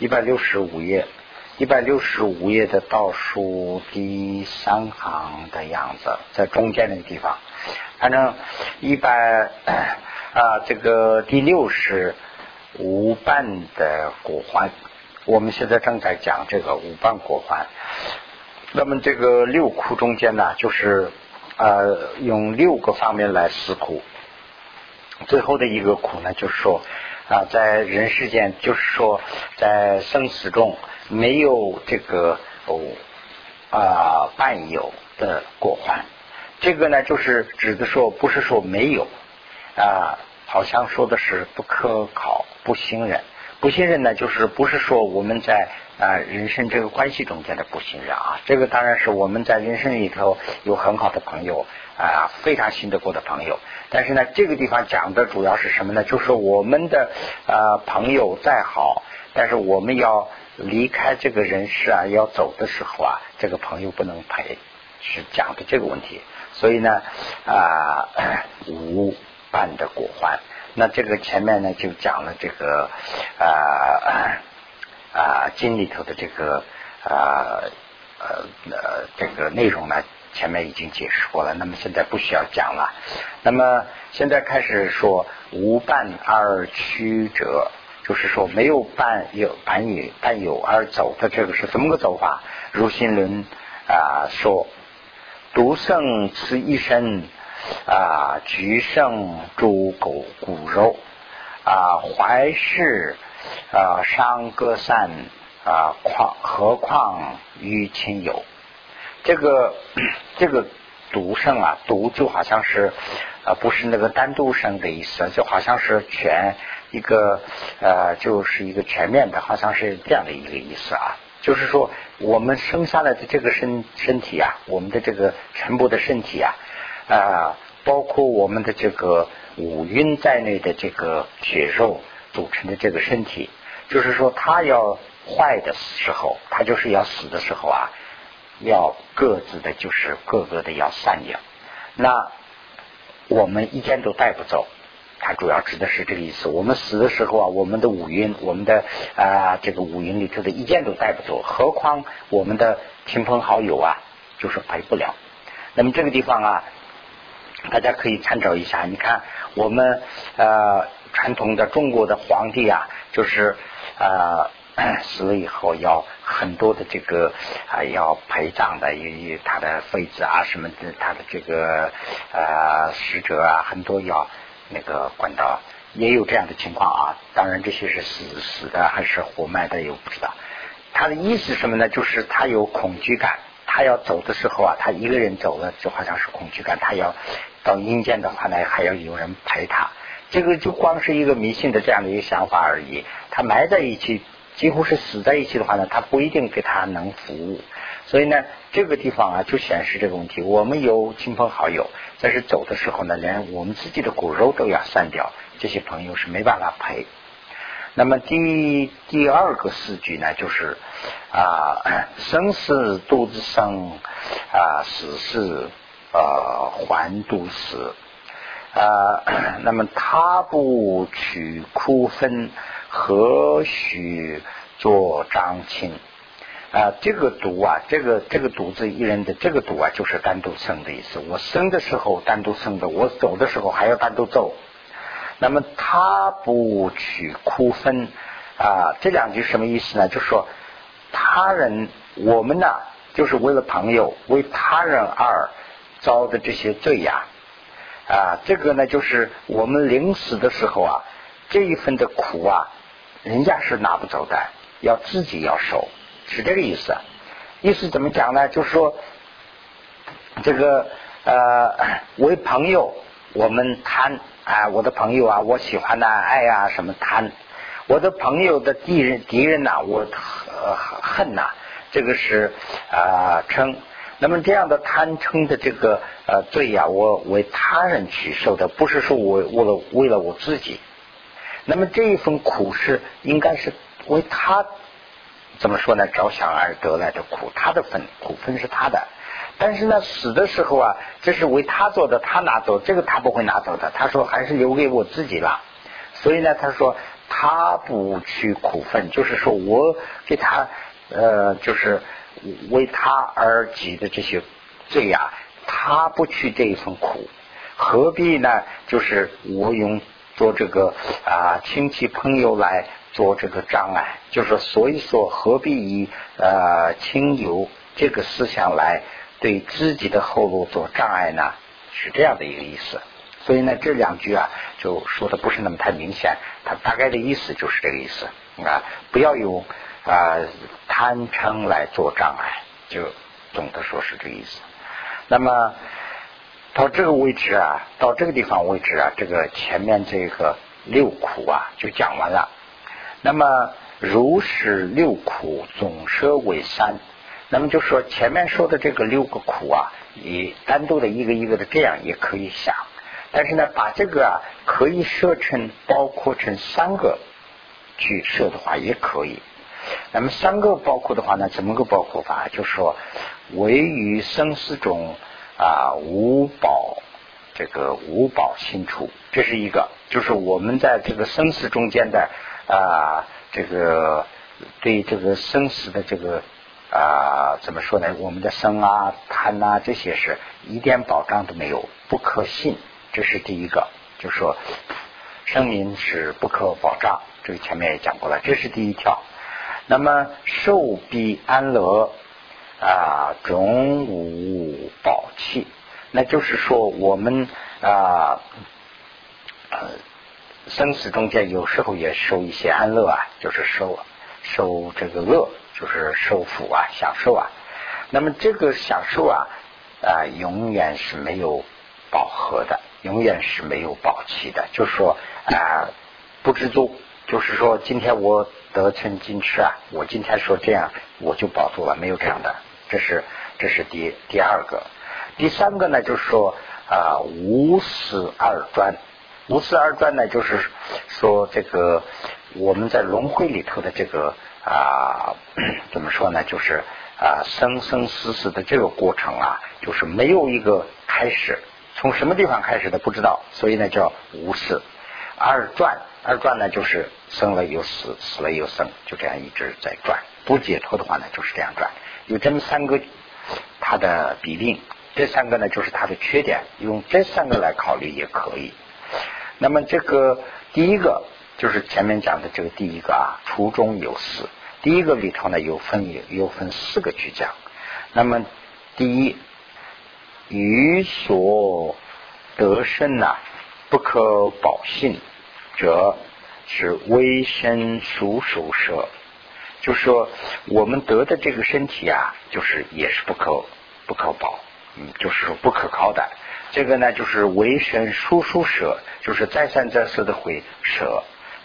一百六十五页，一百六十五页的倒数第三行的样子，在中间那个地方。反正一百啊，这个第六是无伴的果环。我们现在正在讲这个五瓣果环。那么这个六苦中间呢，就是呃用六个方面来思苦。最后的一个苦呢，就是说啊，在人世间，就是说在生死中没有这个哦啊伴有的果环。这个呢，就是指的说，不是说没有啊，好像说的是不可靠、不信任。不信任呢，就是不是说我们在啊人生这个关系中间的不信任啊，这个当然是我们在人生里头有很好的朋友啊，非常信得过的朋友。但是呢，这个地方讲的主要是什么呢？就是我们的啊朋友再好，但是我们要离开这个人世啊，要走的时候啊，这个朋友不能陪，是讲的这个问题。所以呢啊无伴的果环。那这个前面呢就讲了这个啊啊经里头的这个啊呃呃这个内容呢，前面已经解释过了，那么现在不需要讲了。那么现在开始说无伴而曲者，就是说没有伴有伴有伴有而走的这个是怎么个走法？如心轮啊说，独胜此一生。啊，橘胜猪狗骨肉啊，怀氏啊，伤割散啊，况何况于亲友？这个 这个独胜啊，独就好像是啊，不是那个单独生的意思，就好像是全一个呃，就是一个全面的，好像是这样的一个意思啊。就是说，我们生下来的这个身身体啊，我们的这个全部的身体啊。啊，包括我们的这个五蕴在内的这个血肉组成的这个身体，就是说，它要坏的时候，它就是要死的时候啊，要各自的，就是各个的要散掉。那我们一件都带不走，它主要指的是这个意思。我们死的时候啊，我们的五蕴，我们的啊这个五蕴里头的一件都带不走，何况我们的亲朋好友啊，就是陪不了。那么这个地方啊。大家可以参照一下，你看我们呃传统的中国的皇帝啊，就是呃死了以后要很多的这个啊要陪葬的，有有他的妃子啊什么的，他的这个呃使者啊，很多要那个管到，也有这样的情况啊。当然这些是死死的还是活埋的，又不知道。他的意思什么呢？就是他有恐惧感，他要走的时候啊，他一个人走了就好像是恐惧感，他要。到阴间的话呢，还要有人陪他，这个就光是一个迷信的这样的一个想法而已。他埋在一起，几乎是死在一起的话呢，他不一定给他能服务。所以呢，这个地方啊，就显示这个问题。我们有亲朋好友，但是走的时候呢，连我们自己的骨肉都要散掉，这些朋友是没办法陪。那么第第二个四句呢，就是啊，生死肚子生，啊，死是。呃，还都死，呃，那么他不取枯分，何须做张亲？啊，这个独啊，这个这个独字一人的这个独啊，就是单独生的意思。我生的时候单独生的，我走的时候还要单独走。那么他不取哭分啊，这两句什么意思呢？就是说他人我们呢，就是为了朋友，为他人而。遭的这些罪呀，啊，这个呢，就是我们临死的时候啊，这一份的苦啊，人家是拿不走的，要自己要受，是这个意思。意思怎么讲呢？就是说，这个呃，为朋友，我们贪啊，我的朋友啊，我喜欢呐，爱啊，什么贪？我的朋友的敌人敌人呐，我恨呐，这个是啊称。那么这样的贪嗔的这个呃罪呀，我为他人去受的，不是说我为了为了我自己。那么这一份苦是应该是为他怎么说呢？着想而得来的苦，他的分苦分是他的。但是呢，死的时候啊，这是为他做的，他拿走这个他不会拿走的。他说还是留给我自己了。所以呢，他说他不去苦分，就是说我给他呃，就是为他而积的这些罪啊，他不去这一份苦，何必呢？就是我用做这个啊亲戚朋友来做这个障碍，就是所以说何必以呃亲友这个思想来对自己的后路做障碍呢？是这样的一个意思。所以呢，这两句啊，就说的不是那么太明显，它大概的意思就是这个意思啊，不要用啊贪嗔来做障碍，就总的说是这个意思。那么到这个位置啊，到这个地方为止啊，这个前面这个六苦啊就讲完了。那么如是六苦总摄为三，那么就说前面说的这个六个苦啊，以单独的一个一个的这样也可以想。但是呢，把这个啊可以设成包括成三个去设的话也可以。那么三个包括的话呢，怎么个包括法？就说唯于生死中啊无保这个无保心处，这是一个。就是我们在这个生死中间的啊这个对这个生死的这个啊怎么说呢？我们的生啊贪啊这些是一点保障都没有，不可信。这是第一个，就说生命是不可保障，这个前面也讲过了，这是第一条。那么寿必安乐啊，终无宝气，那就是说我们啊呃生死中间有时候也受一些安乐啊，就是受受这个乐，就是受福啊，享受啊。那么这个享受啊啊，永远是没有饱和的。永远是没有保期的，就是说啊，不知足，就是说今天我得寸进尺啊，我今天说这样我就保住了，没有这样的，这是这是第第二个，第三个呢，就是说啊，无死二专，无死二专呢，就是说这个我们在轮回里头的这个啊，怎么说呢，就是啊，生生死死的这个过程啊，就是没有一个开始。从什么地方开始的不知道，所以呢叫无事。二转二转呢就是生了又死，死了又生，就这样一直在转。不解脱的话呢就是这样转。有这么三个它的比例，这三个呢就是它的缺点，用这三个来考虑也可以。那么这个第一个就是前面讲的这个第一个啊，初中有四。第一个里头呢有分有有分四个去讲。那么第一。于所得生呐，不可保信者，是微身属属舍。就说我们得的这个身体啊，就是也是不可不可保，嗯，就是说不可靠的。这个呢，就是微身属属舍，就是再三再四的会舍。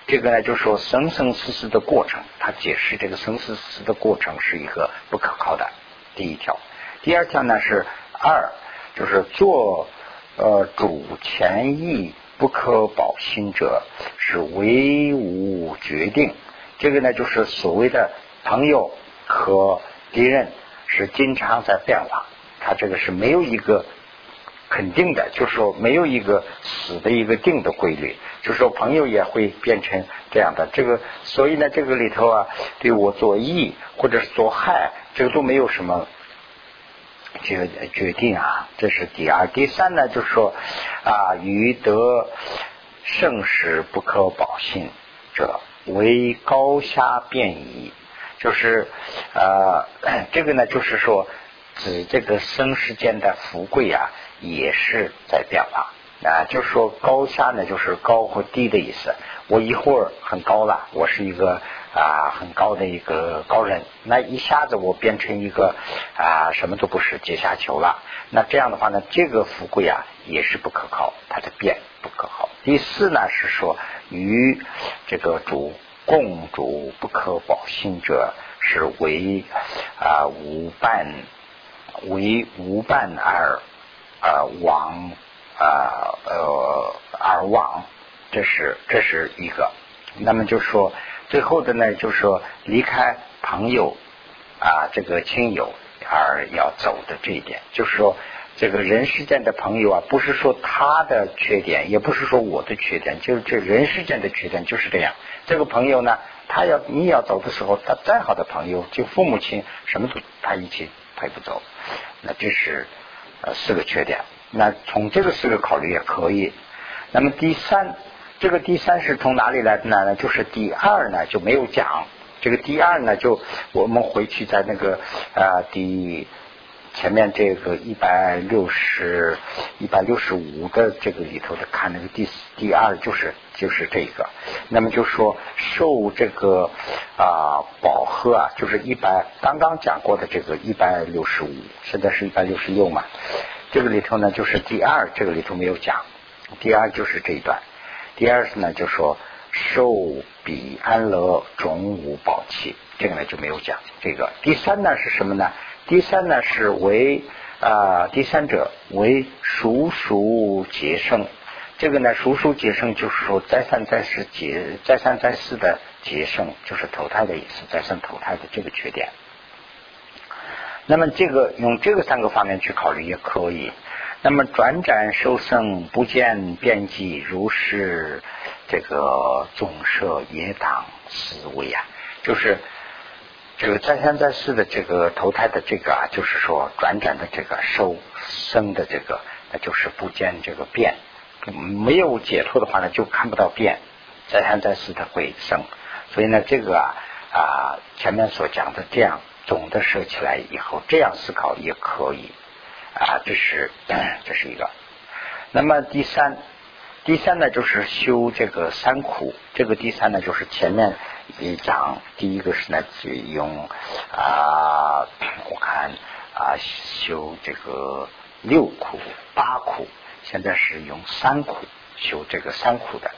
这个呢，就是说生生死死的过程，他解释这个生生死死的过程是一个不可靠的。第一条，第二条呢是二。就是做呃主前意不可保心者，是唯无决定。这个呢，就是所谓的朋友和敌人是经常在变化，他这个是没有一个肯定的，就是说没有一个死的一个定的规律。就是说朋友也会变成这样的，这个所以呢，这个里头啊，对我做益或者是做害，这个都没有什么。决决定啊，这是第二。第三呢，就是说啊，于得盛时不可保信者，为高下变异。就是呃，这个呢，就是说指这个生世间的富贵啊，也是在变化啊。就是说高下呢，就是高和低的意思。我一会儿很高了，我是一个。啊，很高的一个高人，那一下子我变成一个啊，什么都不是阶下囚了。那这样的话呢，这个富贵啊也是不可靠，它的变不可靠。第四呢是说，与这个主共主不可保信者，是为啊无伴，为无伴而啊亡啊呃而亡，这是这是一个。那么就说。最后的呢，就是说离开朋友啊，这个亲友而要走的这一点，就是说这个人世间的朋友啊，不是说他的缺点，也不是说我的缺点，就是这人世间的缺点就是这样。这个朋友呢，他要你要走的时候，他再好的朋友，就父母亲什么都他一起陪不走，那这是呃四个缺点。那从这个四个考虑也可以。那么第三，这个第三是从哪里来的呢？就是第二呢就没有讲。这个第二呢，就我们回去在那个啊第。前面这个一百六十、一百六十五的这个里头的看那个第第二就是就是这个，那么就说受这个啊饱和啊，就是一百刚刚讲过的这个一百六十五，现在是一百六十六嘛，这个里头呢就是第二，这个里头没有讲，第二就是这一段，第二是呢就说受彼安乐终无宝器，这个呢就没有讲，这个第三呢是什么呢？第三呢是为啊第三者为熟熟结生，这个呢熟熟结生就是说再三再四结再三再四的结生，就是投胎的意思，再三投胎的这个缺点。那么这个用这个三个方面去考虑也可以。那么转转受生不见边际，如是这个总摄也当思维啊，就是。这个在三在四的这个投胎的这个啊，就是说转转的这个收生的这个，那就是不见这个变，没有解脱的话呢，就看不到变，在三在四的会生，所以呢，这个啊啊前面所讲的这样总的说起来以后，这样思考也可以啊，这是 这是一个。那么第三，第三呢就是修这个三苦，这个第三呢就是前面。一讲第一个是呢，就用啊，我看啊，修这个六苦八苦，现在是用三苦修这个三苦的。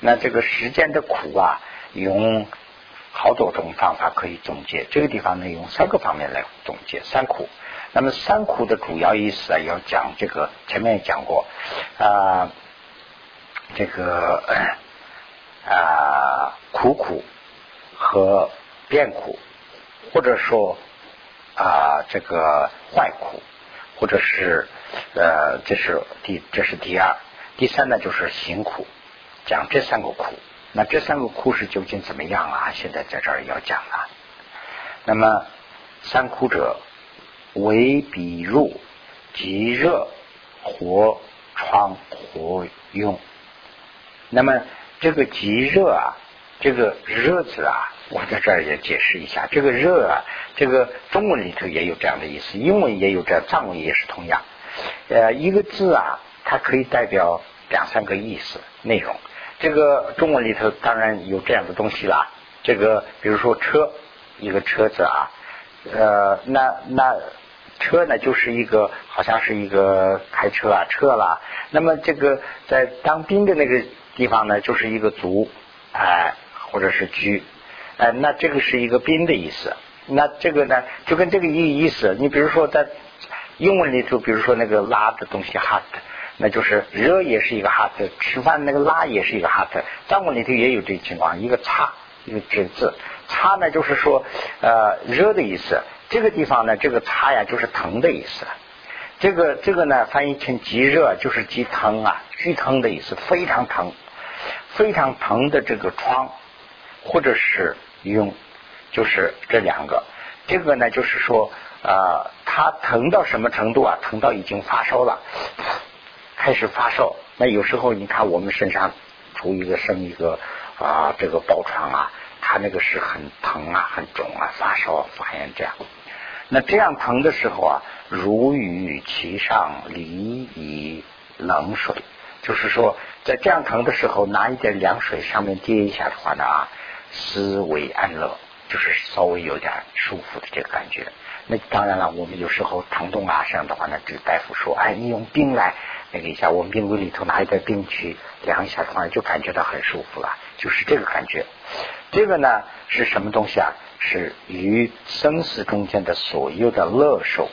那这个时间的苦啊，用好多种方法可以总结。这个地方呢，用三个方面来总结三苦。那么三苦的主要意思啊，要讲这个前面也讲过啊，这个啊。苦苦和变苦，或者说啊这个坏苦，或者是呃这是第这是第二，第三呢就是行苦，讲这三个苦。那这三个苦是究竟怎么样啊？现在在这儿要讲了。那么三苦者为比入即热或疮或痈。那么这个极热啊。这个热字啊，我在这儿也解释一下。这个热啊，这个中文里头也有这样的意思，英文也有这样，藏文也是同样。呃，一个字啊，它可以代表两三个意思内容。这个中文里头当然有这样的东西啦。这个比如说车，一个车子啊，呃，那那车呢，就是一个好像是一个开车啊车啦。那么这个在当兵的那个地方呢，就是一个足，哎。或者是居，哎，那这个是一个宾的意思。那这个呢，就跟这个一意思。你比如说在英文里头，比如说那个拉的东西 hot，那就是热也是一个 hot，吃饭那个拉也是一个 hot。藏文里头也有这情况，一个擦一个指字，擦呢就是说呃热的意思。这个地方呢，这个擦呀就是疼的意思。这个这个呢翻译成极热就是极疼啊，巨疼的意思，非常疼，非常疼的这个疮。或者是用，就是这两个，这个呢，就是说啊，它疼到什么程度啊？疼到已经发烧了，开始发烧。那有时候你看我们身上出一个生一个啊，这个爆疮啊，它那个是很疼啊，很肿啊，发烧发炎这样。那这样疼的时候啊，如与其上离以冷水，就是说在这样疼的时候，拿一点凉水上面滴一下的话呢啊。思维安乐，就是稍微有点舒服的这个感觉。那当然了，我们有时候疼痛啊这样的话呢，这大夫说，哎，你用冰来那个一下，我们冰柜里头拿一点冰去凉一下的话，就感觉到很舒服了，就是这个感觉。这个呢是什么东西啊？是与生死中间的所有的乐受，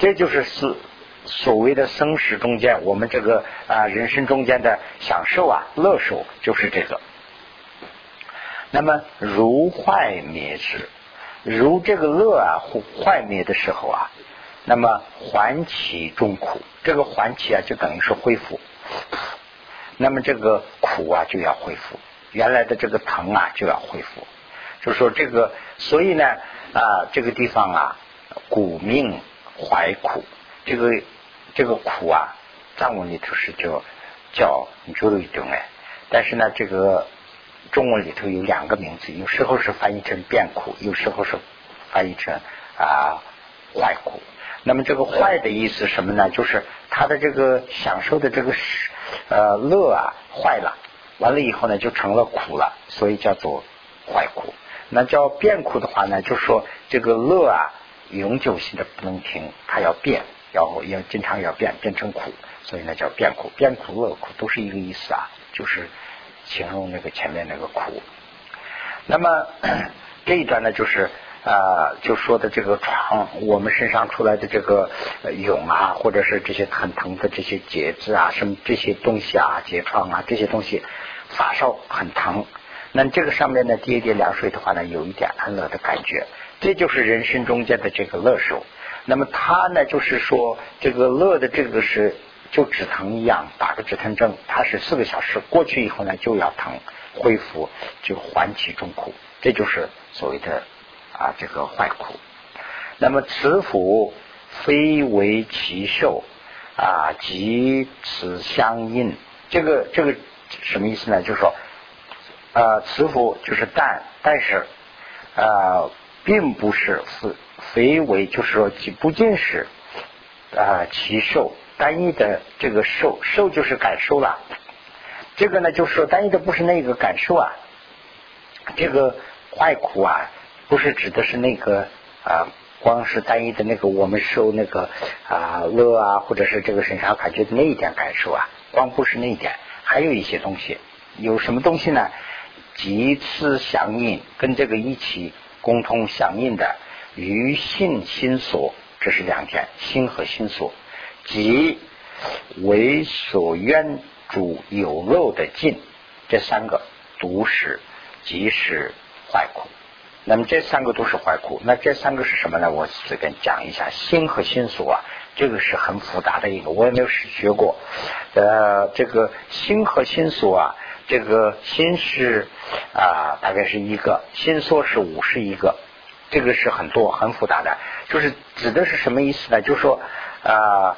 这就是是所谓的生死中间，我们这个啊人生中间的享受啊乐受，就是这个。那么如坏灭时，如这个乐啊坏灭的时候啊，那么还起中苦，这个还起啊，就等于是恢复。那么这个苦啊就要恢复，原来的这个疼啊就要恢复。就说这个，所以呢啊，这个地方啊，古命怀苦，这个这个苦啊，藏文里头是叫叫你说的一种哎，但是呢，这个中文里头有两个名字，有时候是翻译成变苦，有时候是翻译成啊坏苦。那么这个坏的意思什么呢？就是他的这个享受的这个呃乐啊坏了，完了以后呢就成了苦了，所以叫做坏苦。那叫变苦的话呢，就说这个乐啊永久性的不能停，它要变，要要经常要变变成苦，所以呢叫变苦。变苦乐苦都是一个意思啊，就是形容那个前面那个苦。那么 这一段呢就是。啊，就说的这个疮，我们身上出来的这个蛹啊，或者是这些很疼的这些结子啊，什么这些东西啊，结疮啊，这些东西发烧很疼。那这个上面呢，滴一滴凉水的话呢，有一点安乐的感觉，这就是人生中间的这个乐受。那么它呢，就是说这个乐的这个是就止疼一样，打个止疼针，它是四个小时过去以后呢，就要疼恢复，就缓起中苦，这就是所谓的。啊，这个坏苦。那么此福非为其寿啊，即此相应。这个这个什么意思呢？就是说，呃，慈福就是但，但是呃，并不是是非为，就是说，不仅是啊其受单一的这个受受就是感受了。这个呢，就是说单一的不是那个感受啊，这个坏苦啊。不是指的是那个啊，光是单一的那个我们受那个啊乐啊，或者是这个身上感觉的那一点感受啊，光不是那一点，还有一些东西，有什么东西呢？即次相应，跟这个一起共同相应的，于性心所，这是两点，心和心所，即为所愿主有漏的尽，这三个都是即是坏苦。那么这三个都是坏苦，那这三个是什么呢？我随便讲一下，心和心所啊，这个是很复杂的一个，我也没有学过。呃，这个心和心所啊，这个心是啊，大概是一个，心所是五十一个，这个是很多很复杂的，就是指的是什么意思呢？就是说啊，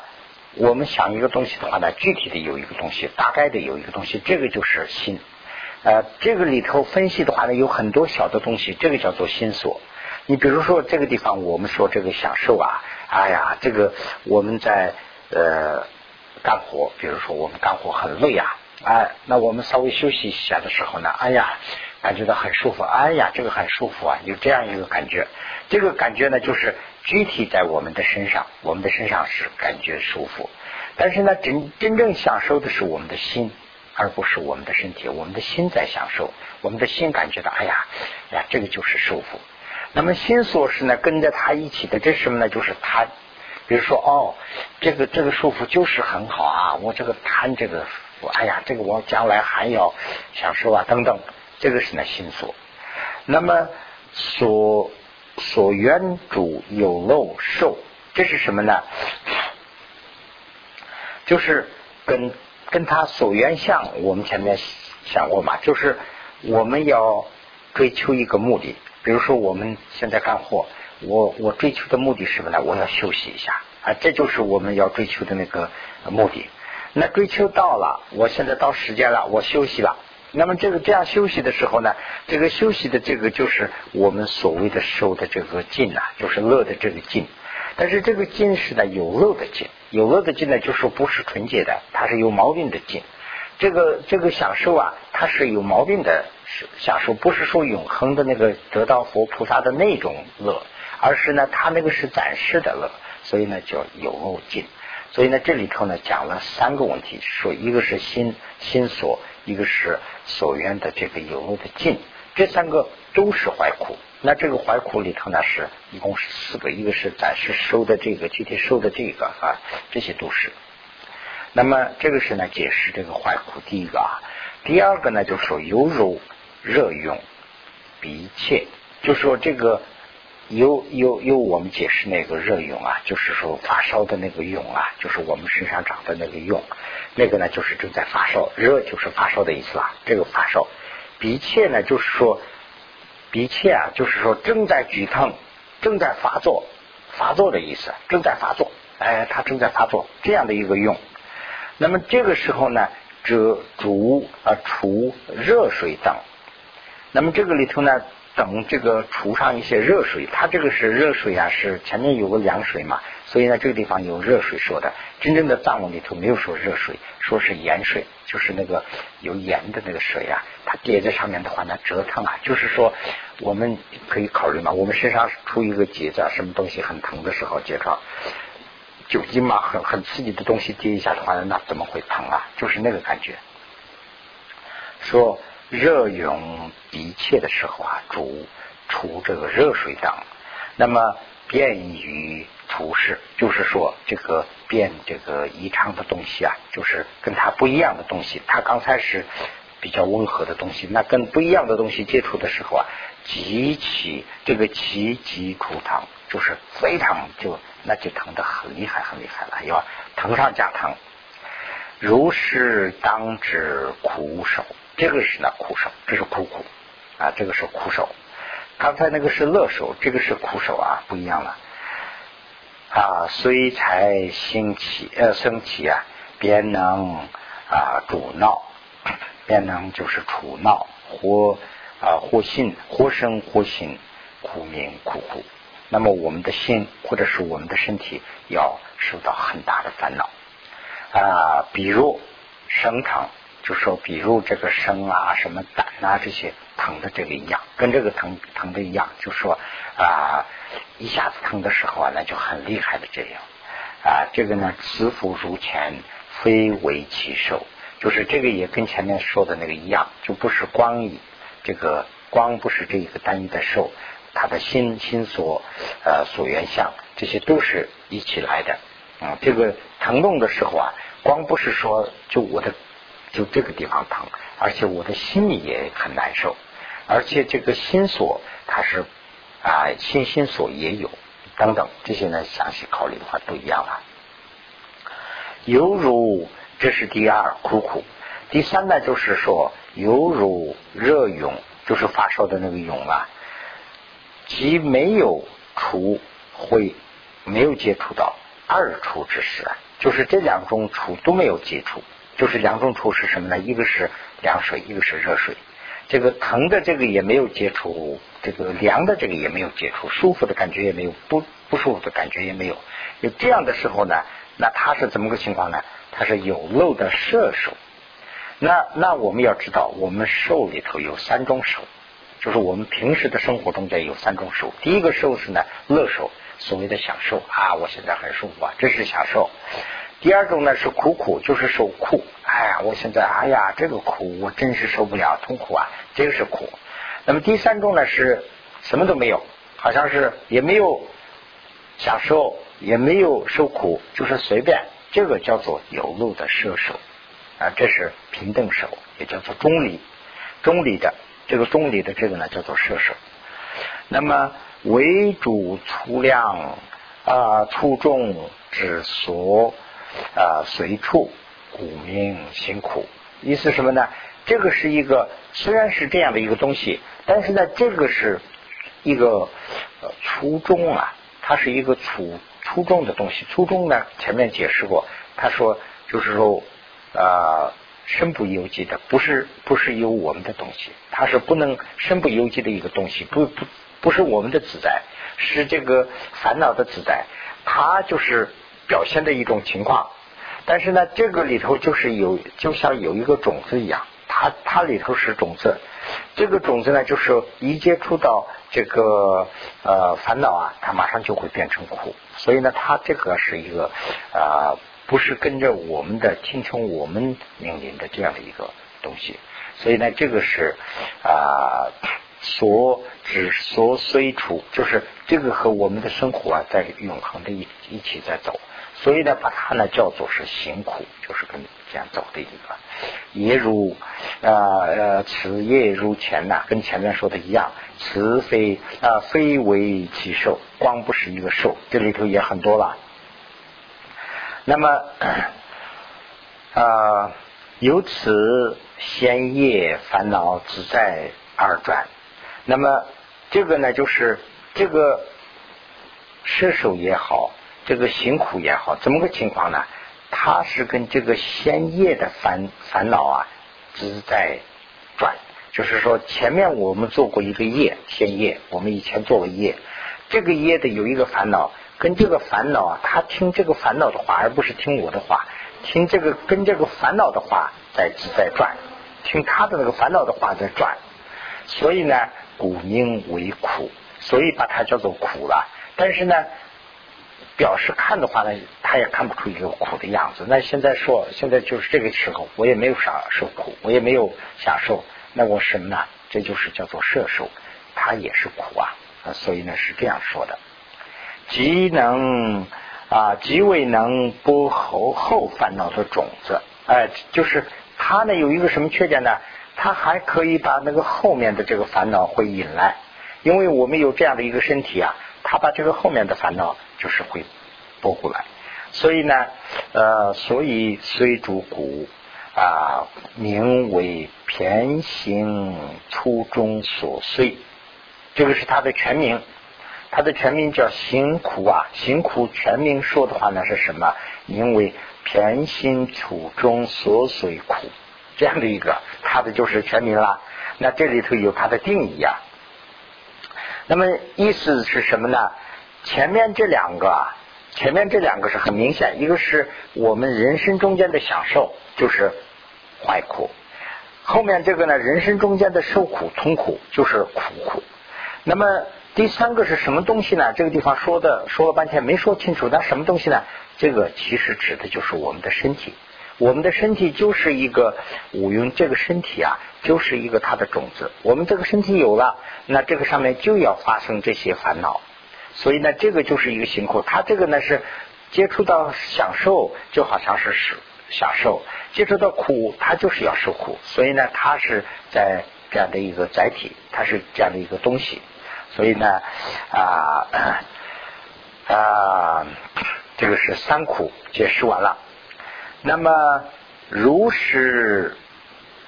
我们想一个东西的话呢，具体的有一个东西，大概的有一个东西，这个就是心。呃，这个里头分析的话呢，有很多小的东西，这个叫做心所。你比如说这个地方，我们说这个享受啊，哎呀，这个我们在呃干活，比如说我们干活很累啊，哎，那我们稍微休息一下的时候呢，哎呀，感觉到很舒服，哎呀，这个很舒服啊，有这样一个感觉。这个感觉呢，就是具体在我们的身上，我们的身上是感觉舒服，但是呢，真真正享受的是我们的心。而不是我们的身体，我们的心在享受，我们的心感觉到，哎呀，哎呀，这个就是舒服。那么心所是呢，跟着他一起的，这是什么呢？就是贪。比如说，哦，这个这个舒服就是很好啊，我这个贪这个，哎呀，这个我将来还要享受啊，等等，这个是呢心所。那么所所缘主有漏受，这是什么呢？就是跟。跟他所缘相，我们前面想过嘛，就是我们要追求一个目的，比如说我们现在干活，我我追求的目的是什么呢？我要休息一下啊，这就是我们要追求的那个目的。那追求到了，我现在到时间了，我休息了。那么这个这样休息的时候呢，这个休息的这个就是我们所谓的受的这个劲呐，就是乐的这个劲。但是这个劲是呢有漏的劲，有漏的劲呢就是不是纯洁的，它是有毛病的劲。这个这个享受啊，它是有毛病的享受，不是说永恒的那个得到佛菩萨的那种乐，而是呢它那个是暂时的乐，所以呢叫有漏劲。所以呢这里头呢讲了三个问题，说一个是心心所，一个是所缘的这个有漏的尽，这三个都是怀苦。那这个怀苦里头呢，是一共是四个，一个是暂时收的这个，具体收的这个啊，这些都是。那么这个是呢，解释这个怀苦第一个啊，第二个呢，就说犹如热涌鼻切，就说这个有有有我们解释那个热涌啊，就是说发烧的那个涌啊，就是我们身上长的那个涌，那个呢就是正在发烧，热就是发烧的意思啊。这个发烧，鼻切呢就是说鼻切啊，就是说正在剧疼，正在发作，发作的意思，正在发作，哎，它正在发作这样的一个用。那么这个时候呢，这煮啊除热水等，那么这个里头呢。等这个除上一些热水，它这个是热水啊，是前面有个凉水嘛，所以呢这个地方有热水说的。真正的藏文里头没有说热水，说是盐水，就是那个有盐的那个水啊，它叠在上面的话呢折腾啊，就是说我们可以考虑嘛，我们身上出一个结子，什么东西很疼的时候，结着酒精嘛，很很刺激的东西跌一下的话，那怎么会疼啊？就是那个感觉，说。热涌鼻切的时候啊，煮出这个热水等，那么便于除湿，就是说这个变这个异常的东西啊，就是跟它不一样的东西，它刚才是比较温和的东西，那跟不一样的东西接触的时候啊，极其这个极极出疼，就是非常就那就疼的很厉害很厉害了，要疼上加疼，如是当之苦手。这个是呢苦手，这是苦苦啊，这个是苦手。刚才那个是乐手，这个是苦手啊，不一样了啊。虽才兴起呃升起啊，便能啊主闹，便能就是处闹或啊或心或生或心苦名苦苦。那么我们的心或者是我们的身体要受到很大的烦恼啊，比如生疼。就说，比如这个生啊，什么胆啊，这些疼的这个一样，跟这个疼疼的一样。就说啊，一下子疼的时候啊，那就很厉害的这样啊。这个呢，慈福如前，非为其受。就是这个也跟前面说的那个一样，就不是光以这个光不是这一个单一的受，他的心心所呃所缘相，这些都是一起来的啊。这个疼痛的时候啊，光不是说就我的。就这个地方疼，而且我的心里也很难受，而且这个心锁它是啊，心心锁也有等等这些呢，详细考虑的话都一样了。犹如这是第二苦苦，第三呢就是说犹如热涌，就是发烧的那个涌啊，即没有除会没有接触到二除之时，就是这两种除都没有接触。就是两种处是什么呢？一个是凉水，一个是热水。这个疼的这个也没有接触，这个凉的这个也没有接触，舒服的感觉也没有，不不舒服的感觉也没有。有这样的时候呢，那他是怎么个情况呢？他是有漏的射手。那那我们要知道，我们受里头有三种手，就是我们平时的生活中间有三种手。第一个受是呢乐受，所谓的享受啊，我现在很舒服啊，这是享受。第二种呢是苦苦，就是受苦。哎呀，我现在哎呀，这个苦我真是受不了，痛苦啊，这个是苦。那么第三种呢是什么都没有，好像是也没有享受，也没有受苦，就是随便。这个叫做有路的射手啊，这是平等手，也叫做中理。中理的这个中理的这个呢叫做射手。那么为主粗量啊粗重之所。啊，随处苦命辛苦，意思什么呢？这个是一个虽然是这样的一个东西，但是呢，这个是一个初衷啊，它是一个初初衷的东西。初衷呢，前面解释过，他说就是说啊，身不由己的，不是不是有我们的东西，它是不能身不由己的一个东西，不不不是我们的自在，是这个烦恼的自在，它就是。表现的一种情况，但是呢，这个里头就是有，就像有一个种子一样，它它里头是种子，这个种子呢，就是一接触到这个呃烦恼啊，它马上就会变成苦，所以呢，它这个是一个啊，不是跟着我们的听从我们命令的这样的一个东西，所以呢，这个是啊所指所虽处，就是这个和我们的生活啊，在永恒的一一起在走。所以呢，把它呢叫做是行苦，就是跟这样走的一个。也如啊呃，此业如前呐，跟前面说的一样，此非啊非为其寿，光不是一个寿，这里头也很多了。那么啊，由此先业烦恼只在二转。那么这个呢，就是这个射手也好。这个辛苦也好，怎么个情况呢？它是跟这个先业的烦烦恼啊，只是在转。就是说，前面我们做过一个业，先业，我们以前做过业，这个业的有一个烦恼，跟这个烦恼啊，他听这个烦恼的话，而不是听我的话，听这个跟这个烦恼的话在只在转，听他的那个烦恼的话在转，所以呢，故名为苦，所以把它叫做苦了。但是呢。表示看的话呢，他也看不出一个苦的样子。那现在说，现在就是这个时候，我也没有啥受苦，我也没有享受，那我什么呢？这就是叫做摄受，它也是苦啊。所以呢是这样说的，极能啊，极未能播后后烦恼的种子。哎，就是它呢有一个什么缺点呢？它还可以把那个后面的这个烦恼会引来，因为我们有这样的一个身体啊。他把这个后面的烦恼就是会拨过来，所以呢，呃，所以虽主骨啊，名为偏行初中所遂，这个是他的全名，他的全名叫辛苦啊，辛苦全名说的话呢是什么？名为偏心初中所碎苦，这样的一个，他的就是全名了。那这里头有他的定义啊。那么意思是什么呢？前面这两个啊，前面这两个是很明显，一个是我们人生中间的享受，就是坏苦；后面这个呢，人生中间的受苦、痛苦，就是苦苦。那么第三个是什么东西呢？这个地方说的说了半天没说清楚，那什么东西呢？这个其实指的就是我们的身体。我们的身体就是一个五蕴，这个身体啊，就是一个它的种子。我们这个身体有了，那这个上面就要发生这些烦恼。所以呢，这个就是一个辛苦。他这个呢是接触到享受，就好像是是享受；接触到苦，他就是要受苦。所以呢，它是在这样的一个载体，它是这样的一个东西。所以呢，啊啊，这个是三苦解释完了。那么，如是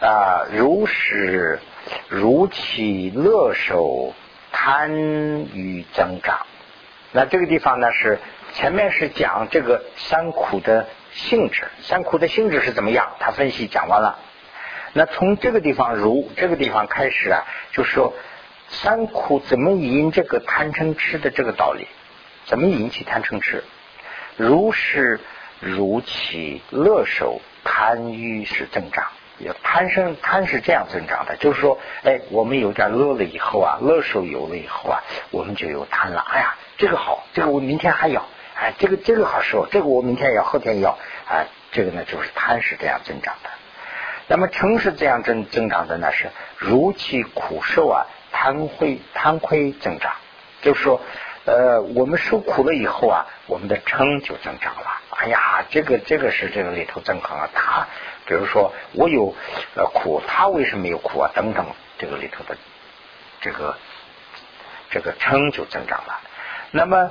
啊，如是如其乐受贪欲增长。那这个地方呢，是前面是讲这个三苦的性质，三苦的性质是怎么样？他分析讲完了。那从这个地方如这个地方开始啊，就说三苦怎么引这个贪嗔痴的这个道理，怎么引起贪嗔痴？如是。如其乐受贪欲是增长，贪生贪是这样增长的，就是说，哎，我们有点乐了以后啊，乐受有了以后啊，我们就有贪了。哎呀，这个好，这个我明天还要，哎，这个这个好受，这个我明天要，后天要，哎，这个呢就是贪是这样增长的。那么嗔是这样增增长的呢？是如其苦受啊，贪会贪亏增长，就是说。呃，我们受苦了以后啊，我们的嗔就增长了。哎呀，这个这个是这个里头增长啊。他比如说我有呃苦，他为什么有苦啊？等等，这个里头的这个这个嗔就增长了。那么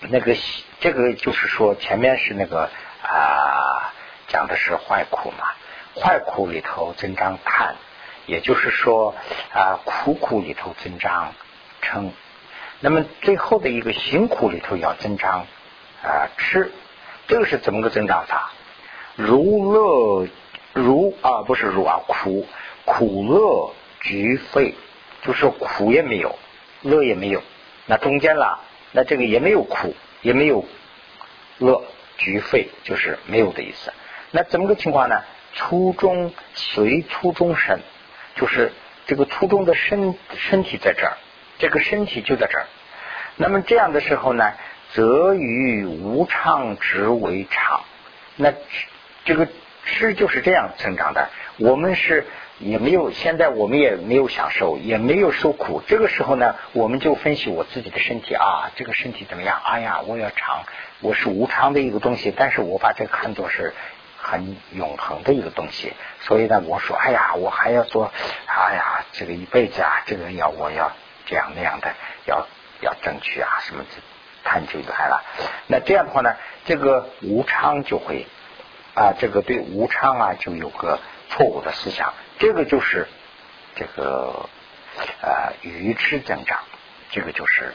那个这个就是说前面是那个啊讲的是坏苦嘛，坏苦里头增长贪，也就是说啊苦苦里头增长嗔。那么最后的一个辛苦里头要增长啊吃，这个是怎么个增长法？如乐如啊不是如啊苦苦乐俱废，就是苦也没有，乐也没有，那中间了，那这个也没有苦也没有乐俱废，就是没有的意思。那怎么个情况呢？初中随初中身，就是这个初中的身身体在这儿。这个身体就在这儿，那么这样的时候呢，则与无常之为常。那这个吃就是这样增长的。我们是也没有，现在我们也没有享受，也没有受苦。这个时候呢，我们就分析我自己的身体啊，这个身体怎么样？哎呀，我要长，我是无常的一个东西，但是我把这个看作是很永恒的一个东西。所以呢，我说，哎呀，我还要做，哎呀，这个一辈子啊，这个要我要这样那样的，要要争取啊，什么贪就来了。那这样的话呢，这个无常就会啊，这个对无常啊，就有个错误的思想。这个就是这个呃愚痴增长，这个就是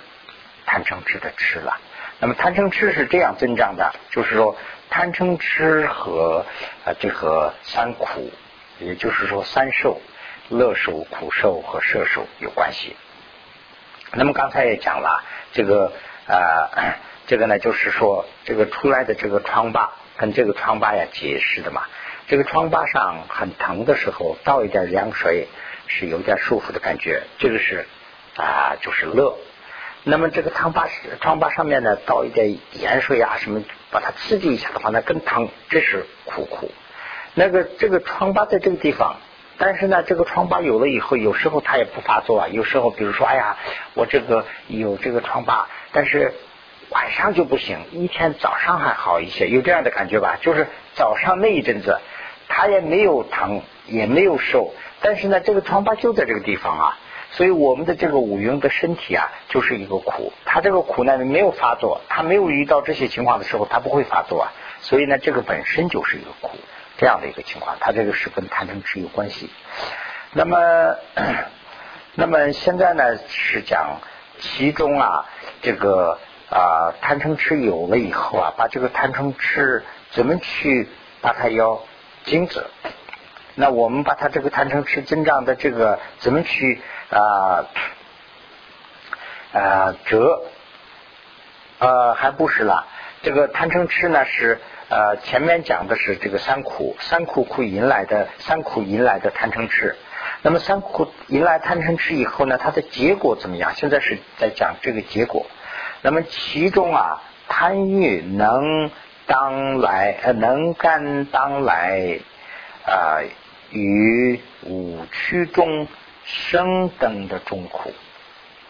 贪嗔痴的痴了。那么贪嗔痴是这样增长的，就是说贪嗔痴和呃这个三苦，也就是说三受，乐受、苦受和摄受有关系。那么刚才也讲了，这个呃这个呢，就是说这个出来的这个疮疤跟这个疮疤呀解释的嘛。这个疮疤上很疼的时候，倒一点凉水是有点舒服的感觉，这个是啊，就是乐。那么这个疮疤疮疤上面呢，倒一点盐水啊什么，把它刺激一下的话，那更疼，这是苦苦。那个这个疮疤在这个地方，但是呢，这个疮疤有了以后，有时候它也不发作啊。有时候比如说，哎呀，我这个有这个疮疤，但是晚上就不行，一天早上还好一些，有这样的感觉吧？就是早上那一阵子。他也没有疼，也没有瘦，但是呢，这个疮疤就在这个地方啊，所以我们的这个五蕴的身体啊，就是一个苦。他这个苦呢，没有发作，他没有遇到这些情况的时候，他不会发作啊。所以呢，这个本身就是一个苦，这样的一个情况，他这个是跟贪嗔痴有关系。那么，那么现在呢，是讲其中啊，这个啊贪嗔痴有了以后啊，把这个贪嗔痴怎么去把它要。精子，那我们把它这个贪嗔痴增长的这个怎么去啊啊折呃还不是了，这个贪嗔痴呢是呃前面讲的是这个三苦，三苦苦引来的三苦引来的贪嗔痴，那么三苦引来贪嗔痴以后呢，它的结果怎么样？现在是在讲这个结果，那么其中啊贪欲能。当来呃能干当来啊与五区中生等的众苦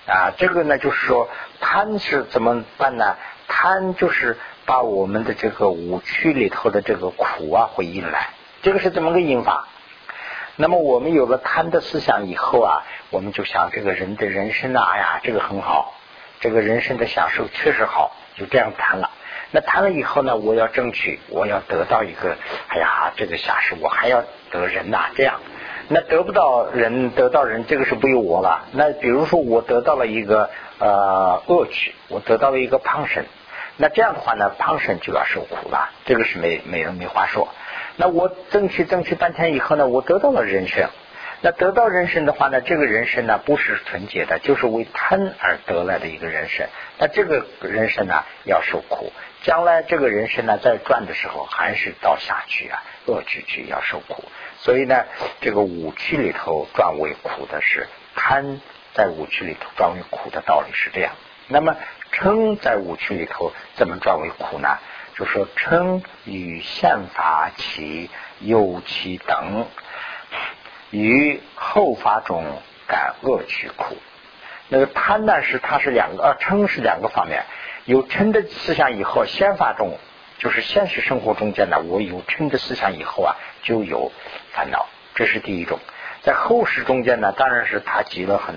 啊这个呢就是说贪是怎么办呢？贪就是把我们的这个五区里头的这个苦啊会引来，这个是怎么个引法？那么我们有了贪的思想以后啊，我们就想这个人的人生啊，哎呀这个很好，这个人生的享受确实好，就这样贪了。那谈了以后呢，我要争取，我要得到一个，哎呀，这个下士我还要得人呐，这样，那得不到人，得到人，这个是不由我了。那比如说我得到了一个呃恶趣，我得到了一个胖神，那这样的话呢，胖神就要受苦了，这个是没没人没话说。那我争取争取半天以后呢，我得到了人生。那得到人生的话呢，这个人生呢不是纯洁的，就是为贪而得来的一个人生。那这个人生呢要受苦，将来这个人生呢在转的时候还是到下去啊，恶趣去要受苦。所以呢，这个五趣里头转为苦的是贪，在五趣里头转为苦的道理是这样。那么嗔在五趣里头怎么转为苦呢？就说嗔与宪法起有其等。于后发中感恶趣苦，那个贪呢是它是两个，呃嗔是两个方面。有嗔的思想以后，先发中就是现实生活中间呢，我有嗔的思想以后啊，就有烦恼，这是第一种。在后世中间呢，当然是他积了很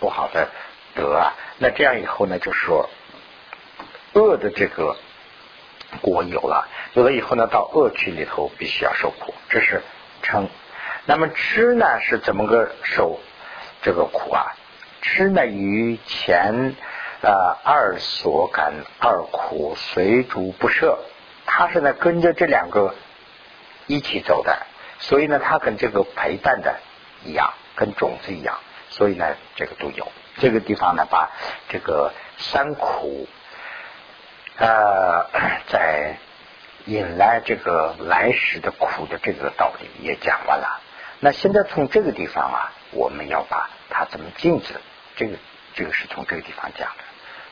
不好的德啊。那这样以后呢，就是说恶的这个果有了，有了以后呢，到恶趣里头必须要受苦，这是嗔。那么吃呢是怎么个受这个苦啊？吃呢与前呃二所感二苦随逐不舍，他是呢跟着这两个一起走的，所以呢他跟这个陪伴的一样，跟种子一样，所以呢这个都有。这个地方呢把这个三苦呃在引来这个来时的苦的这个道理也讲完了。那现在从这个地方啊，我们要把它怎么禁止？这个这个是从这个地方讲的。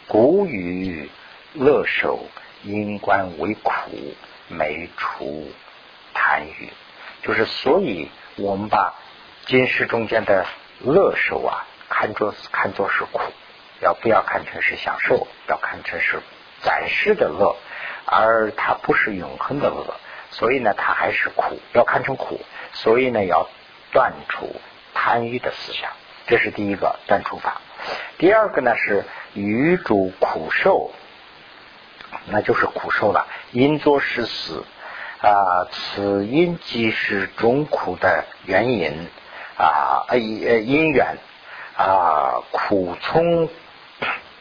古语乐受因观为苦，没除贪欲，就是所以我们把今世中间的乐受啊，看作看作是苦，要不要看成是享受？要看成是暂时的乐，而它不是永恒的乐，所以呢，它还是苦，要看成苦。所以呢，要断除贪欲的思想，这是第一个断除法。第二个呢是余主苦受，那就是苦受了。因作是死啊，此因即是中苦的原因啊，呃因缘啊，苦从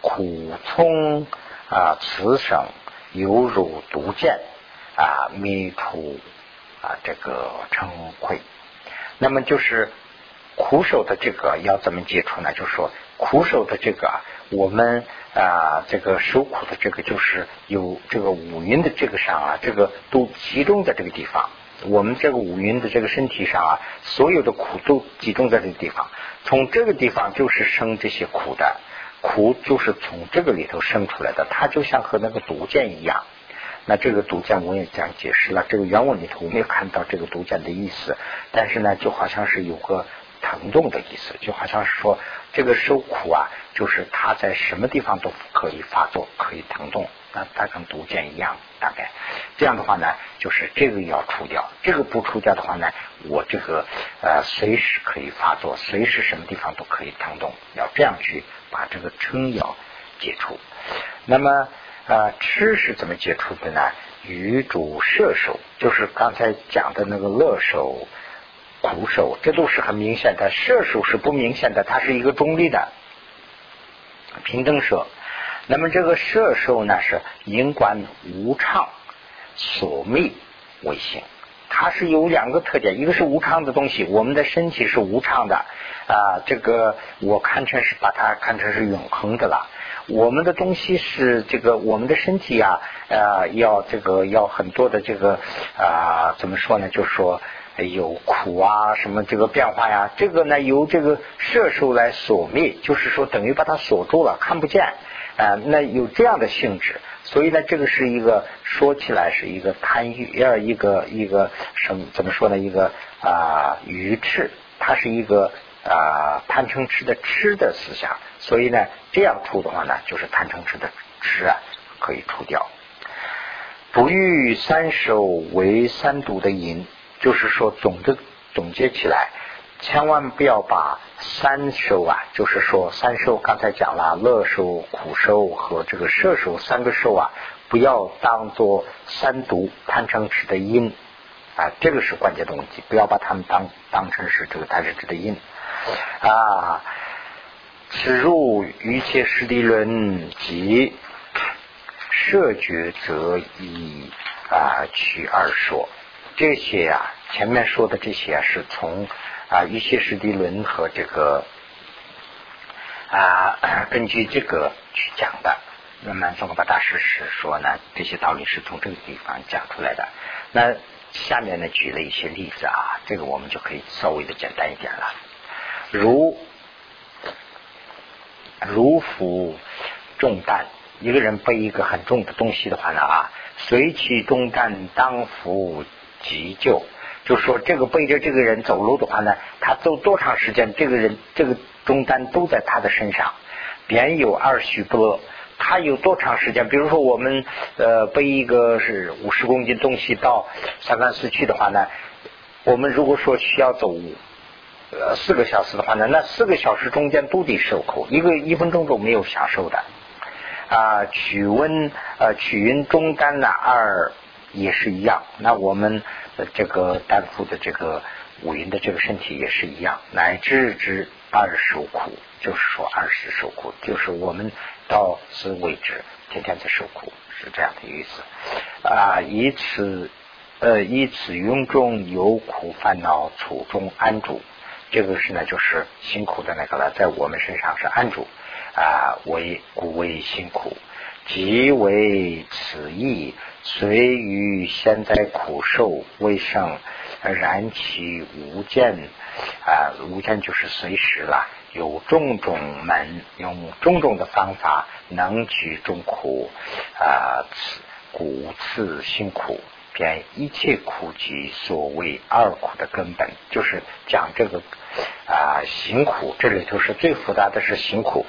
苦从啊，此生犹如毒箭啊，迷途。啊，这个称愧，那么就是苦手的这个要怎么解除呢？就是说苦手的这个啊，我们啊，这个受苦的这个，就是有这个五蕴的这个上啊，这个都集中在这个地方。我们这个五蕴的这个身体上啊，所有的苦都集中在这个地方。从这个地方就是生这些苦的，苦就是从这个里头生出来的，它就像和那个毒箭一样。那这个毒箭我也讲解释了，这个原文里头我没有看到这个毒箭的意思，但是呢，就好像是有个疼痛的意思，就好像是说这个受苦啊，就是它在什么地方都可以发作，可以疼痛，那它跟毒箭一样，大概这样的话呢，就是这个要除掉，这个不除掉的话呢，我这个呃随时可以发作，随时什么地方都可以疼痛，要这样去把这个撑要解除，那么。啊，吃是怎么解除的呢？与主射手，就是刚才讲的那个乐手、苦受，这都是很明显的。射手是不明显的，它是一个中立的平等摄。那么这个射手呢，是因观无常所灭为性，它是有两个特点，一个是无常的东西，我们的身体是无常的啊，这个我看成是把它看成是永恒的了。我们的东西是这个，我们的身体啊，呃，要这个要很多的这个啊，怎么说呢？就是说有苦啊，什么这个变化呀，这个呢由这个摄受来锁灭，就是说等于把它锁住了，看不见啊。那有这样的性质，所以呢，这个是一个说起来是一个贪欲，要一个一个什么怎么说呢？一个啊愚痴，它是一个啊贪嗔痴的痴的思想。所以呢，这样除的话呢，就是贪嗔痴的痴啊，可以除掉。不欲三受为三毒的因，就是说总的总结起来，千万不要把三受啊，就是说三受刚才讲了乐受、苦受和这个摄受三个受啊，不要当做三毒贪嗔痴的因啊，这个是关键的问题，不要把他们当当成是这个贪嗔痴的因啊。此入一切实地论及设觉则以啊取二说，这些啊前面说的这些啊是从啊一切实地论和这个啊 根据这个去讲的。那么宗喀巴大师是说呢，这些道理是从这个地方讲出来的。那下面呢举了一些例子啊，这个我们就可以稍微的简单一点了，如。如负重担，一个人背一个很重的东西的话呢啊，随其重担当负急救，就说这个背着这个人走路的话呢，他走多长时间，这个人这个中单都在他的身上，便有二许不。他有多长时间？比如说我们呃背一个是五十公斤东西到三藩市去的话呢，我们如果说需要走。呃，四个小时的话呢，那四个小时中间都得受苦，一个一分钟都没有享受的啊。取温呃取运中单呢二也是一样，那我们这个担负的这个五云的这个身体也是一样，乃至之二受苦，就是说二十受苦，就是我们到此为止，天天在受苦，是这样的意思啊。以此呃以此云中有苦烦恼，处中安住。这个是呢，就是辛苦的那个了，在我们身上是安住啊，为故为辛苦，即为此意，随于现在苦受为生，燃其无间啊，无间就是随时了，有种种门，用种种的方法能取众苦啊，此故此辛苦便一切苦集所谓二苦的根本，就是讲这个啊行苦，这里头是最复杂的是行苦。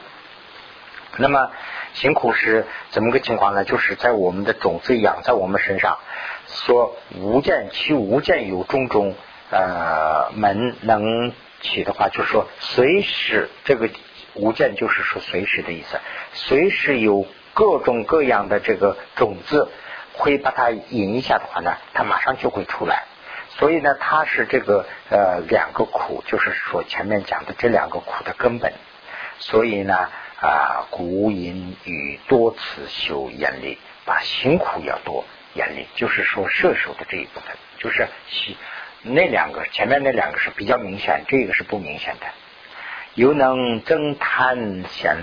那么行苦是怎么个情况呢？就是在我们的种子养在我们身上，说无见其无见有种种呃门能起的话，就是说随时这个无见就是说随时的意思，随时有各种各样的这个种子会把它引一下的话呢，它马上就会出来。所以呢，它是这个呃两个苦，就是说前面讲的这两个苦的根本。所以呢。啊，古隐与多次修严厉，把辛苦要多严厉，就是说射手的这一部分，就是那两个前面那两个是比较明显，这个是不明显的。又能增贪先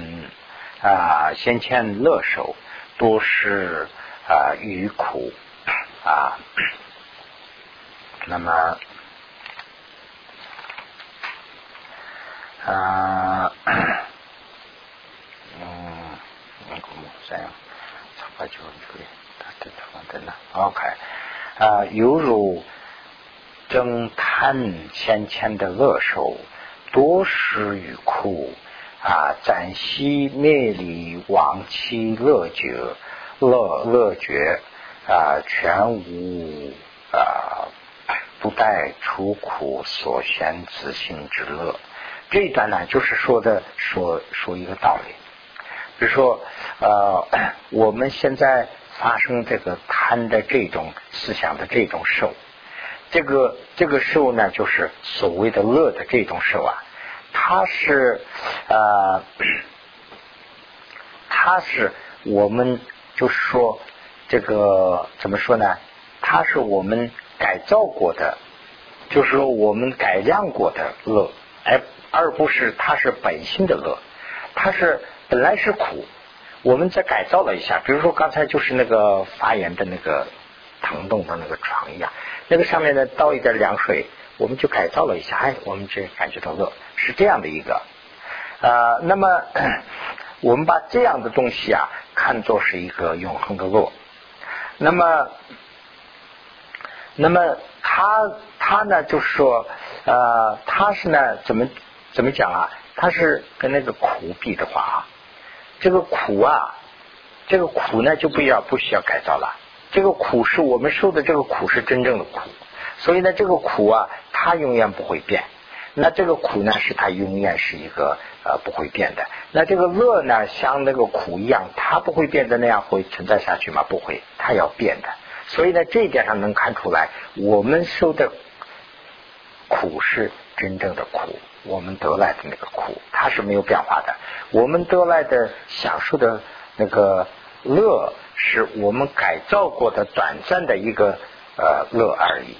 啊，先欠乐手，多是啊余苦啊。那么啊。这样，差不多就可以。他这放在那，OK。啊，犹如正贪浅浅的乐受，多失于苦啊，暂息灭离往期乐觉，乐乐觉啊，全无啊，不待出苦所选自性之乐。这一段呢，就是说的说说一个道理。比如说，呃，我们现在发生这个贪的这种思想的这种受，这个这个受呢，就是所谓的乐的这种受啊，它是呃，它是我们就是说这个怎么说呢？它是我们改造过的，就是说我们改良过的乐，而而不是它是本性的乐，它是。本来是苦，我们再改造了一下，比如说刚才就是那个发炎的那个疼痛的那个床一样，那个上面呢倒一点凉水，我们就改造了一下，哎，我们就感觉到乐，是这样的一个呃。那么 我们把这样的东西啊看作是一个永恒的乐，那么那么他他呢就是说呃他是呢怎么怎么讲啊？他是跟那个苦比的话啊。这个苦啊，这个苦呢就不要不需要改造了。这个苦是我们受的，这个苦是真正的苦，所以呢，这个苦啊，它永远不会变。那这个苦呢，是它永远是一个呃不会变的。那这个乐呢，像那个苦一样，它不会变得那样会存在下去吗？不会，它要变的。所以呢，这一点上能看出来，我们受的苦是真正的苦。我们得来的那个苦，它是没有变化的。我们得来的享受的那个乐，是我们改造过的短暂的一个呃乐而已。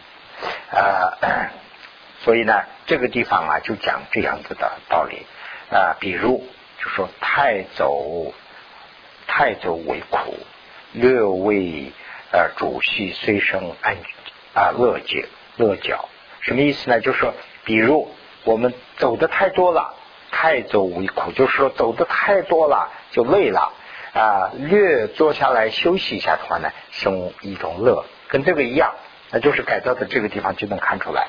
呃，所以呢，这个地方啊，就讲这样子的道理啊。比如，就说太走太走为苦，略为呃主系虽生安啊乐解乐角，什么意思呢？就是说，比如。我们走的太多了，太走为苦，就是说走的太多了就累了啊。略坐下来休息一下的话呢，生一种乐，跟这个一样，那就是改造的这个地方就能看出来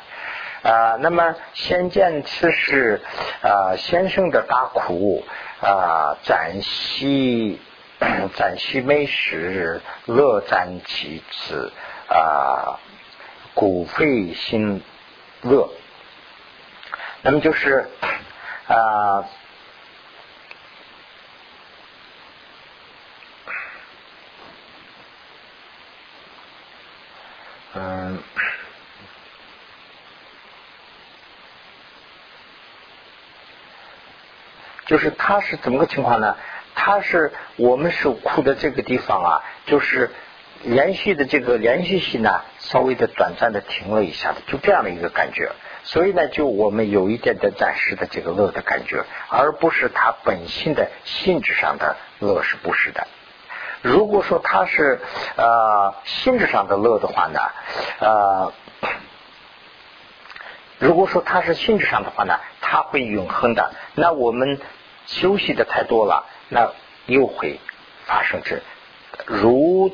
啊。那么先见此事啊，先生的大苦啊，暂息 暂息美食，乐暂其次啊，骨肺心乐。那么就是啊，嗯，就是他是怎么个情况呢？他是我们受苦的这个地方啊，就是连续的这个连续性呢，稍微的短暂的停了一下的，就这样的一个感觉。所以呢，就我们有一点点暂时的这个乐的感觉，而不是它本性的性质上的乐是不是的。如果说它是呃性质上的乐的话呢，呃，如果说它是性质上的话呢，它会永恒的。那我们休息的太多了，那又会发生这如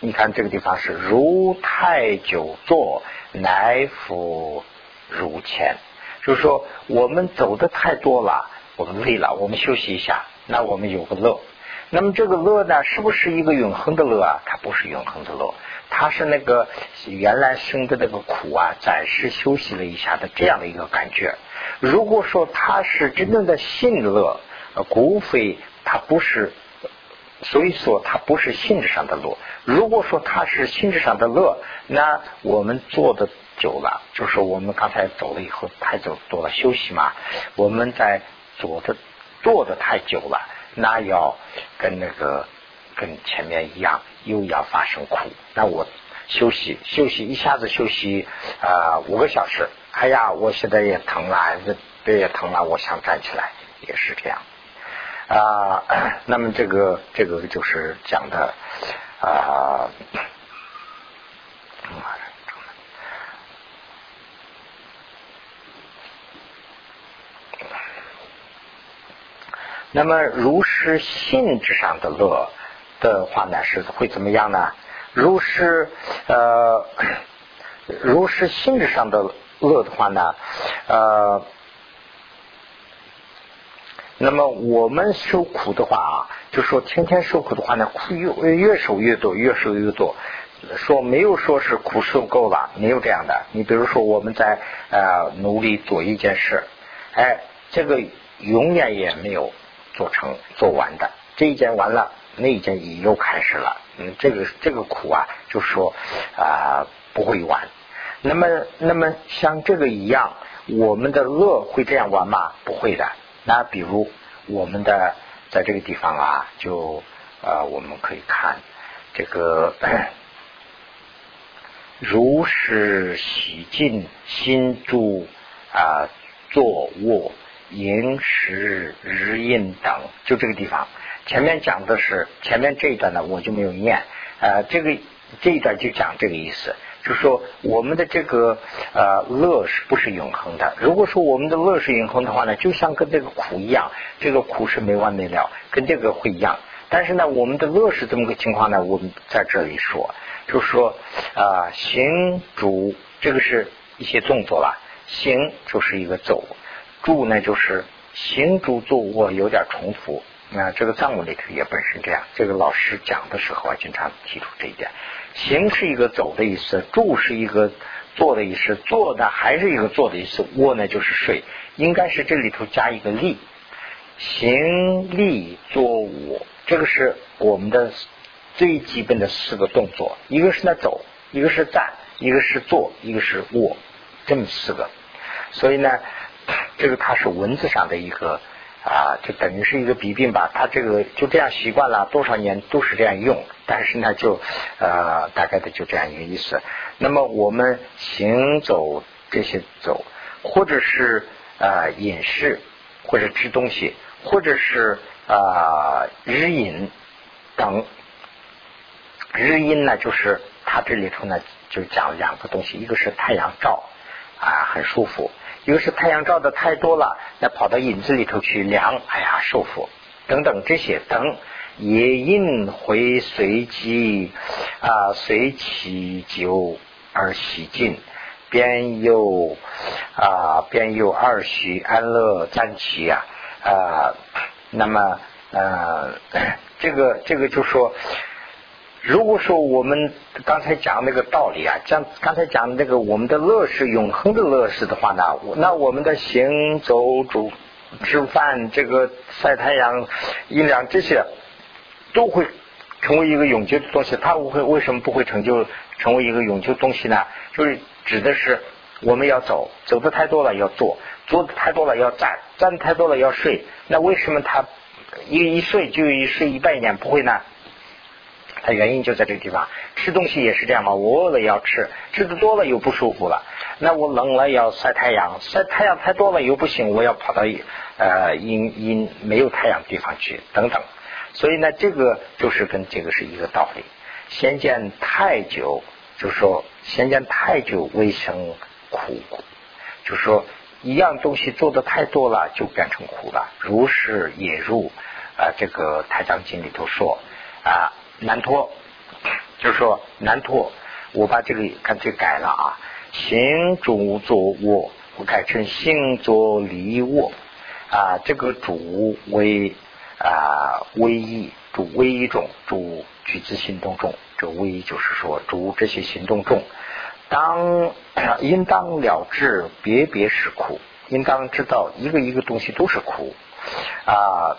你看这个地方是如太久坐，乃复如前，就是说我们走的太多了，我们累了，我们休息一下，那我们有个乐。那么这个乐呢，是不是一个永恒的乐啊？它不是永恒的乐，它是那个原来生的那个苦啊，暂时休息了一下的这样的一个感觉。如果说它是真正的性乐，呃，骨非它不是，所以说它不是性质上的乐。如果说它是性质上的乐，那我们做的久了，就是我们刚才走了以后太走多了休息嘛，我们在做的做的太久了。那要跟那个跟前面一样，又要发生苦。那我休息休息，一下子休息啊五个小时。哎呀，我现在也疼了，这也疼了，我想站起来，也是这样啊。那么这个这个就是讲的啊。那么，如是性质上的乐的话呢，是会怎么样呢？如是呃，如是性质上的乐的话呢，呃，那么我们受苦的话啊，就说天天受苦的话呢，苦越越受越多，越受越多。说没有说是苦受够了，没有这样的。你比如说我们在呃努力做一件事，哎，这个永远也没有。做成做完的这一件完了，那一件也又开始了。嗯，这个这个苦啊，就说啊不会完。那么那么像这个一样，我们的乐会这样完吗？不会的。那比如我们的在这个地方啊，就啊我们可以看这个，如是洗净心住啊坐卧。饮食日饮等，就这个地方。前面讲的是前面这一段呢，我就没有念。呃，这个这一段就讲这个意思，就是说我们的这个呃乐是不是永恒的？如果说我们的乐是永恒的话呢，就像跟这个苦一样，这个苦是没完没了，跟这个会一样。但是呢，我们的乐是这么个情况呢？我们在这里说，就是说啊，行主这个是一些动作了，行就是一个走。住呢，就是行住坐卧有点重复。那这个藏文里头也本身这样。这个老师讲的时候啊，经常提出这一点。行是一个走的意思，住是一个坐的意思，坐呢还是一个坐的意思，卧呢就是睡，应该是这里头加一个立。行立坐卧，这个是我们的最基本的四个动作，一个是那走，一个是站，一个是坐，一个是卧，这么四个。所以呢。这个它是文字上的一个啊，就等于是一个弊病吧。他这个就这样习惯了，多少年都是这样用。但是呢，就呃，大概的就这样一个意思。那么我们行走这些走，或者是啊饮食，或者吃东西，或者是啊日饮等。日饮呢，就是它这里头呢就讲两个东西，一个是太阳照啊，很舒服。一个是太阳照的太多了，那跑到影子里头去凉，哎呀，受苦等等这些等，也因回随机啊随其久而洗尽，便有啊便有二许安乐暂期啊啊，那么呃这个这个就说。如果说我们刚才讲那个道理啊，讲刚才讲那个我们的乐是永恒的乐事的话呢，那我们的行走、煮、吃饭、这个晒太阳、阴凉这些，都会成为一个永久的东西。它不会为什么不会成就成为一个永久东西呢？就是指的是我们要走，走的太多了要坐，坐的太多了要站，站的太多了要睡。那为什么他一一睡就一睡一百年不会呢？它原因就在这个地方，吃东西也是这样嘛，我饿了要吃，吃的多了又不舒服了，那我冷了要晒太阳，晒太阳太多了又不行，我要跑到呃阴阴没有太阳的地方去等等，所以呢，这个就是跟这个是一个道理。先见太久，就说先见太久未生苦，就说一样东西做的太多了就变成苦了。如是也入啊，这个《太上经》里头说啊。难脱，就是说难脱，我把这个干脆改了啊，行主作我，我改成行作离我啊，这个主为啊唯一主唯一种主举止行动中，这唯一就是说主这些行动中，当 应当了知别别是苦，应当知道一个一个东西都是苦。啊，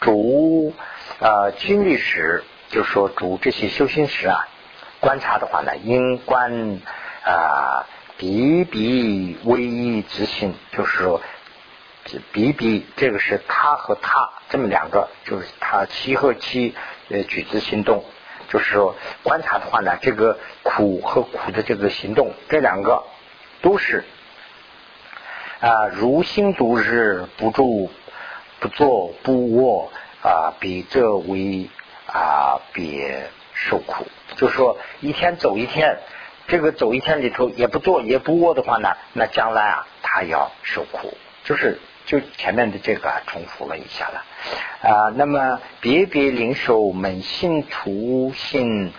主啊经历时。就是说，主这些修行时啊，观察的话呢，应观啊比比唯一之心，就是说比比这个是他和他这么两个，就是他七和七呃举止行动，就是说观察的话呢，这个苦和苦的这个行动，这两个都是啊如心度日，不住不坐不卧啊，比这为。啊，别受苦，就说一天走一天，这个走一天里头也不做也不卧的话呢，那将来啊他要受苦，就是就前面的这个重复了一下了啊。那么别别领受扪心徒心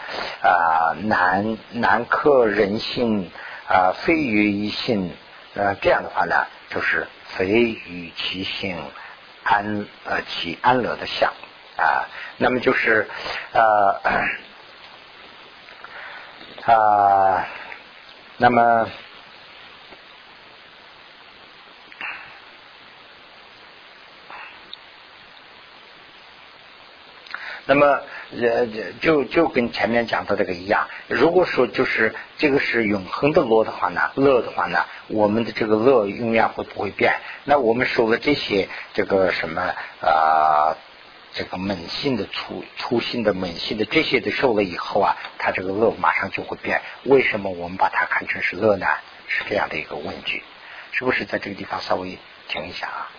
啊，难难克人心啊，非于一心呃这样的话呢，就是非于其心安呃其安乐的相。啊，那么就是呃啊，那么那么呃就就跟前面讲的这个一样，如果说就是这个是永恒的乐的话呢，乐的话呢，我们的这个乐永远会不会变？那我们说了这些这个什么啊？这个猛性的粗粗心的猛性的这些的受了以后啊，他这个乐马上就会变。为什么我们把它看成是乐呢？是这样的一个问句，是不是在这个地方稍微停一下啊？